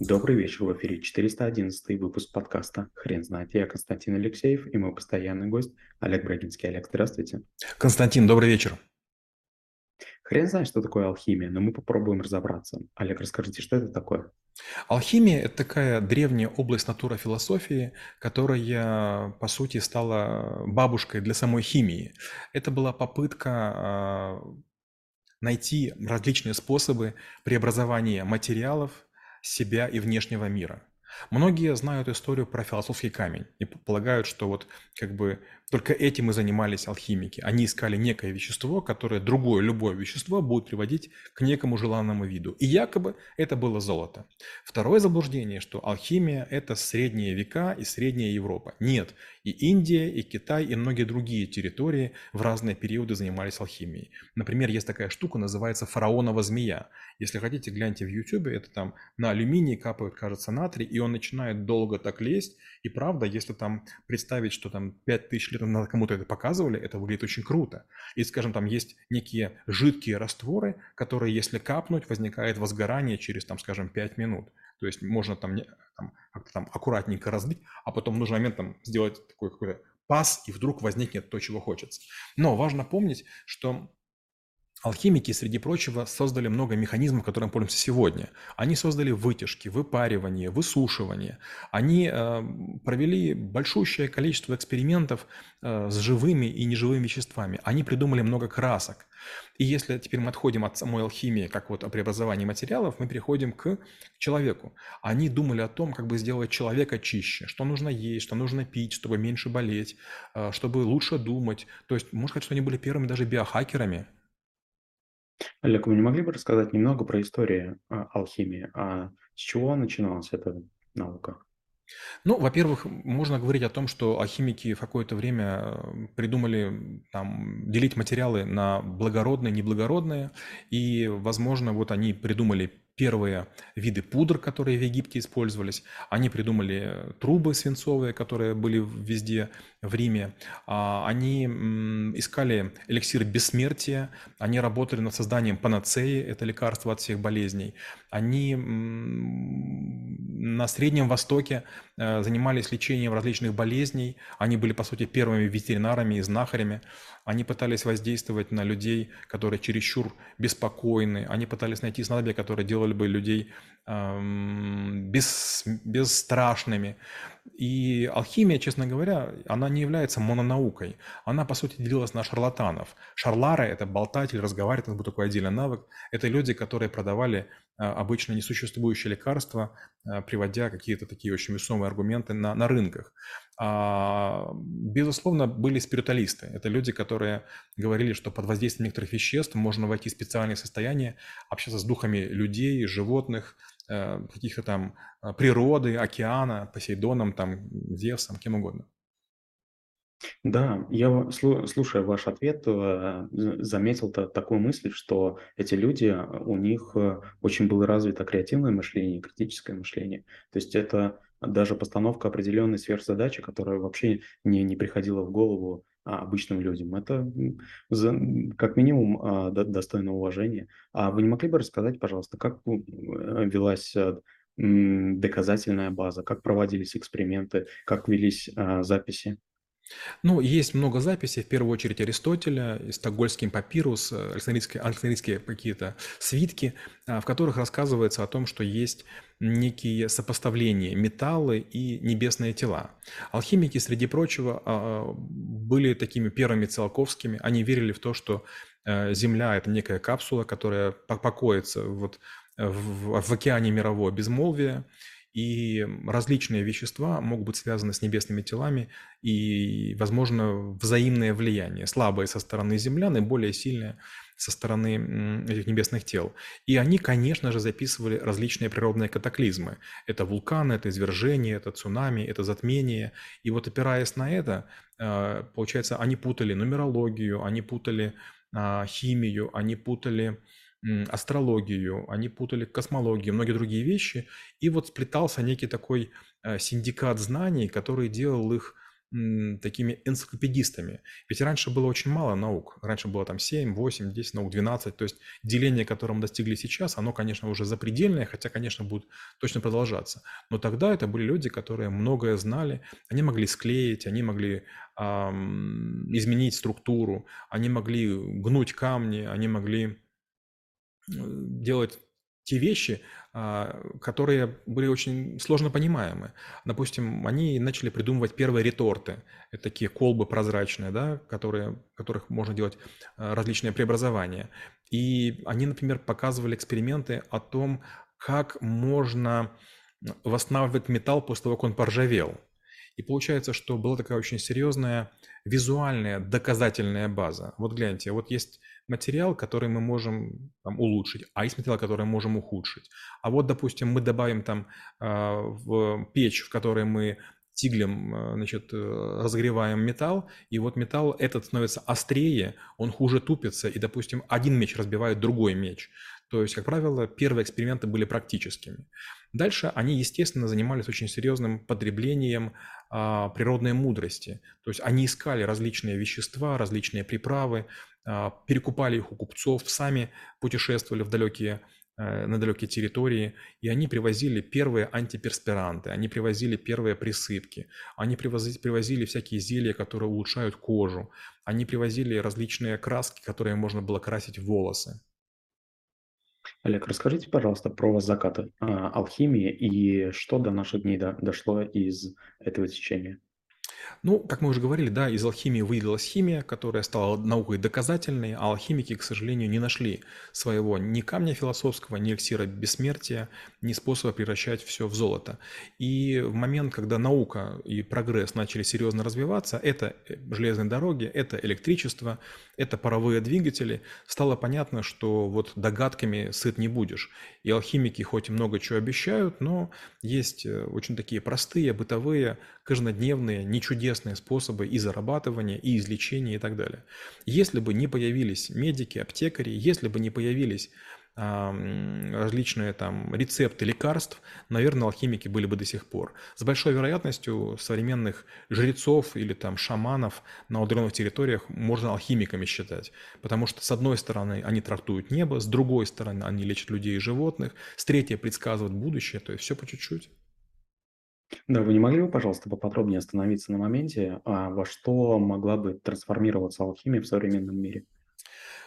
Добрый вечер, в эфире 411 выпуск подкаста «Хрен знает». Я Константин Алексеев и мой постоянный гость Олег Брагинский. Олег, здравствуйте. Константин, добрый вечер. Хрен знает, что такое алхимия, но мы попробуем разобраться. Олег, расскажите, что это такое? Алхимия– это такая древняя область натурофилософии, которая, по сути, стала бабушкой для самой химии. Это была попытка а, найти различные способы преобразования материалов, себя и внешнего мира. Многие знают историю про философский камень и полагают, что вот как бы только этим и занимались алхимики. Они искали некое вещество, которое другое, любое вещество будет приводить к некому желанному виду. И якобы это было золото. Второе заблуждение, что алхимия – это средние века и средняя Европа. Нет. И Индия, и Китай, и многие другие территории в разные периоды занимались алхимией. Например, есть такая штука, называется фараонова змея. Если хотите, гляньте в YouTube, это там на алюминий капают, кажется, натрий, и он начинает долго так лезть. И правда, если там представить, что там 5000 лет надо кому-то это показывали, это выглядит очень круто. И, скажем, там есть некие жидкие растворы, которые, если капнуть, возникает возгорание через, там, скажем, 5 минут. То есть можно там, там как-то там аккуратненько разлить, а потом в нужный момент там сделать такой какой-то пас, и вдруг возникнет то, чего хочется. Но важно помнить, что Алхимики, среди прочего, создали много механизмов, которыми пользуемся сегодня. Они создали вытяжки, выпаривание, высушивание. Они э, провели большущее количество экспериментов э, с живыми и неживыми веществами. Они придумали много красок. И если теперь мы отходим от самой алхимии, как вот о преобразовании материалов, мы переходим к человеку. Они думали о том, как бы сделать человека чище, что нужно есть, что нужно пить, чтобы меньше болеть, э, чтобы лучше думать. То есть, можно сказать, что они были первыми даже биохакерами, Олег, вы не могли бы рассказать немного про историю а, алхимии? А с чего начиналась эта наука? Ну, во-первых, можно говорить о том, что алхимики в какое-то время э, придумали там, делить материалы на благородные, неблагородные, и, возможно, вот они придумали первые виды пудр, которые в Египте использовались. Они придумали трубы свинцовые, которые были везде в Риме. А, они искали эликсир бессмертия. Они работали над созданием панацеи, это лекарство от всех болезней. Они на Среднем Востоке э, занимались лечением различных болезней. Они были, по сути, первыми ветеринарами и знахарями. Они пытались воздействовать на людей, которые чересчур беспокойны. Они пытались найти снадобья, которые делали бы людей бес, бесстрашными. И алхимия, честно говоря, она не является мононаукой. Она, по сути, делилась на шарлатанов. Шарлары – это болтатель, разговаривать, это был такой отдельный навык. Это люди, которые продавали э, обычно несуществующие лекарства, э, приводя какие-то такие очень весомые аргументы на, на рынках. А, безусловно, были спиритуалисты. Это люди, которые говорили, что под воздействием некоторых веществ можно войти в специальное состояние, общаться с духами людей, животных, каких-то там э, природы, океана, Посейдоном, там, Зевсом, кем угодно. Да, я, слушая ваш ответ, э, заметил такую мысль, что эти люди, у них очень было развито креативное мышление, критическое мышление. То есть это даже постановка определенной сверхзадачи, которая вообще не, не приходила в голову обычным людям. Это за, как минимум а, достойно уважения. А вы не могли бы рассказать, пожалуйста, как э, велась а, доказательная база, как проводились эксперименты, как велись а, записи? Ну, есть много записей, в первую очередь Аристотеля, Стокгольмский папирус, э, Александрийские, Александрийские какие-то свитки, а, в которых рассказывается о том, что есть некие сопоставления металлы и небесные тела. Алхимики, среди прочего, а, были такими первыми циолковскими. Они верили в то, что э, Земля – это некая капсула, которая покоится вот в, в океане мирового безмолвия, и различные вещества могут быть связаны с небесными телами и, возможно, взаимное влияние. Слабое со стороны землян и более сильное со стороны этих небесных тел. И они, конечно же, записывали различные природные катаклизмы. Это вулканы, это извержение, это цунами, это затмение. И вот опираясь на это, э, получается, они путали нумерологию, они путали а, химию, они путали астрологию, они путали космологию, многие другие вещи, и вот сплетался некий такой э, синдикат знаний, который делал их такими энциклопедистами. Ведь раньше было очень мало наук. Раньше было там 7, 8, 10 наук, 12. То есть деление, которое мы достигли сейчас, оно, конечно, уже запредельное, хотя, конечно, будет точно продолжаться. Но тогда это были люди, которые многое знали. Они могли склеить, они могли эм, изменить структуру, они могли гнуть камни, они могли делать те вещи, а, которые были очень сложно понимаемы. Допустим, они начали придумывать первые реторты, это такие колбы прозрачные, да, которые, которых можно делать а, различные преобразования. И они, например, показывали эксперименты о том, как можно восстанавливать металл после того, как он поржавел. И получается, что была такая очень серьезная визуальная доказательная база. Вот гляньте, вот есть материал, который мы можем там, улучшить, а есть материал, который мы можем ухудшить. А вот, допустим, мы добавим там а, в печь, в которой мы тиглем а, значит, э, разогреваем металл, и вот металл этот становится острее, он хуже тупится, и, допустим, один меч разбивает другой меч. То есть, как правило, первые эксперименты были практическими. Дальше они, естественно, занимались очень серьезным потреблением а, природной мудрости. То есть они искали различные вещества, различные приправы, а, перекупали их у купцов, сами путешествовали в далекие э, на далекие территории, и они привозили первые антиперспиранты, они привозили первые присыпки, они привозили, привозили всякие зелья, которые улучшают кожу, они привозили различные краски, которые можно было красить волосы. Олег, расскажите, пожалуйста, про закаты а, алхимии и что до наших дней до, дошло из этого течения. Ну, как мы уже говорили, да, из алхимии выделилась химия, которая стала наукой доказательной, а алхимики, к сожалению, не нашли своего ни камня философского, ни эликсира бессмертия, ни способа превращать все в золото. И в момент, когда наука и прогресс начали серьезно развиваться, это э, железные дороги, это электричество, это паровые двигатели, стало понятно, что вот догадками сыт не будешь. И алхимики хоть и много чего обещают, но есть э, очень такие простые, бытовые, каждодневные, не чудесные способы и зарабатывания, и излечения и так далее. Если бы не появились медики, аптекари, если бы не появились различные там рецепты лекарств, наверное, алхимики были бы до сих пор. С большой вероятностью современных жрецов или там шаманов на удаленных территориях можно алхимиками считать, потому что с одной стороны они трактуют небо, с другой стороны они лечат людей и животных, с третьей предсказывают будущее, то есть все по чуть-чуть. Да, вы не могли бы, пожалуйста, поподробнее остановиться на моменте, а во что могла бы трансформироваться алхимия в современном мире?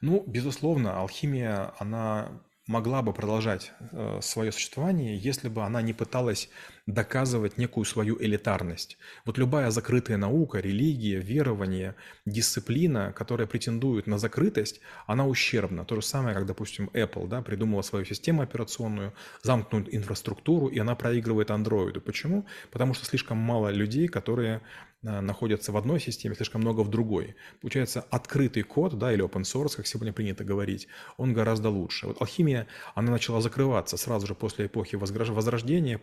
Ну, безусловно, алхимия, она могла бы продолжать э, свое существование, если бы она не пыталась доказывать некую свою элитарность. Вот любая закрытая наука, религия, верование, дисциплина, которая претендует на закрытость, она ущербна. То же самое, как, допустим, Apple да, придумала свою систему операционную, замкнутую инфраструктуру, и она проигрывает андроиду. Почему? Потому что слишком мало людей, которые находятся в одной системе, слишком много в другой. Получается, открытый код, да, или open source, как сегодня принято говорить, он гораздо лучше. Вот алхимия, она начала закрываться сразу же после эпохи Возрождения,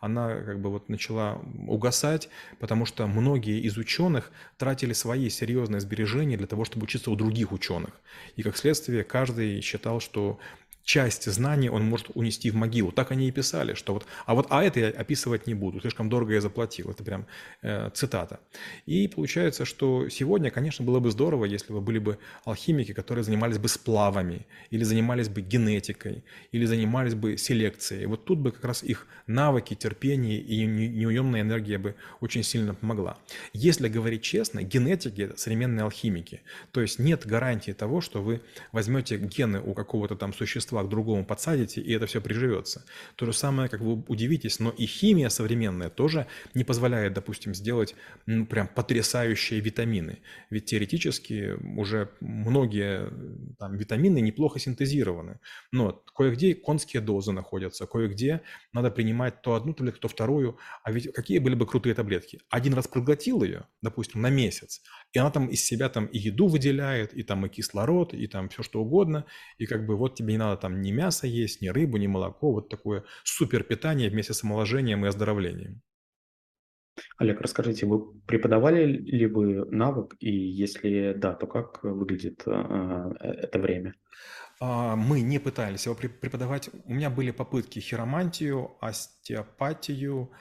она как бы вот начала угасать, потому что многие из ученых тратили свои серьезные сбережения для того, чтобы учиться у других ученых. И как следствие, каждый считал, что часть знаний он может унести в могилу. Так они и писали, что вот, а вот, а это я описывать не буду, слишком дорого я заплатил. Это прям э, цитата. И получается, что сегодня, конечно, было бы здорово, если бы были бы алхимики, которые занимались бы сплавами, или занимались бы генетикой, или занимались бы селекцией. Вот тут бы как раз их навыки, терпение и неуемная энергия бы очень сильно помогла. Если говорить честно, генетики – это современные алхимики. То есть нет гарантии того, что вы возьмете гены у какого-то там существа, вещества к другому подсадите, и это все приживется. То же самое, как вы удивитесь, но и химия современная тоже не позволяет, допустим, сделать ну, прям потрясающие витамины. Ведь теоретически уже многие там, витамины неплохо синтезированы. Но кое-где конские дозы находятся, кое-где надо принимать то одну таблетку, то вторую. А ведь какие были бы крутые таблетки? Один раз проглотил ее, допустим, на месяц, и она там из себя там и еду выделяет, и там и кислород, и там все что угодно, и как бы вот тебе не надо там ни мясо есть, ни рыбу, ни молоко, вот такое супер питание вместе с омоложением и оздоровлением. Олег, расскажите, вы преподавали ли вы навык, и если да, то как выглядит э, это время? А, мы не пытались его преподавать. У меня были попытки хиромантию, остеопатию, а,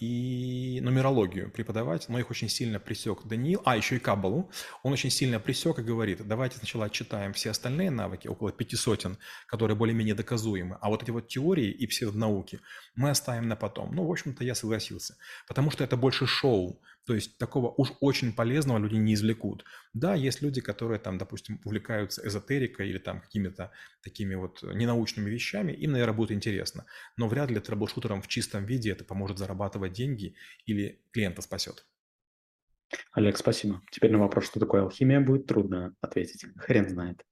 и нумерологию преподавать, но их очень сильно присек Даниил, а еще и Каббалу, он очень сильно присек и говорит, давайте сначала читаем все остальные навыки, около пяти сотен, которые более-менее доказуемы, а вот эти вот теории и псевдонауки мы оставим на потом. Ну, в общем-то, я согласился, потому что это больше шоу, то есть такого уж очень полезного люди не извлекут. Да, есть люди, которые там, допустим, увлекаются эзотерикой или там какими-то такими вот ненаучными вещами, им, наверное, будет интересно. Но вряд ли трэблшутерам в чистом виде это поможет зарабатывать деньги или клиента спасет. Олег, спасибо. Теперь на вопрос, что такое алхимия, будет трудно ответить. Хрен знает.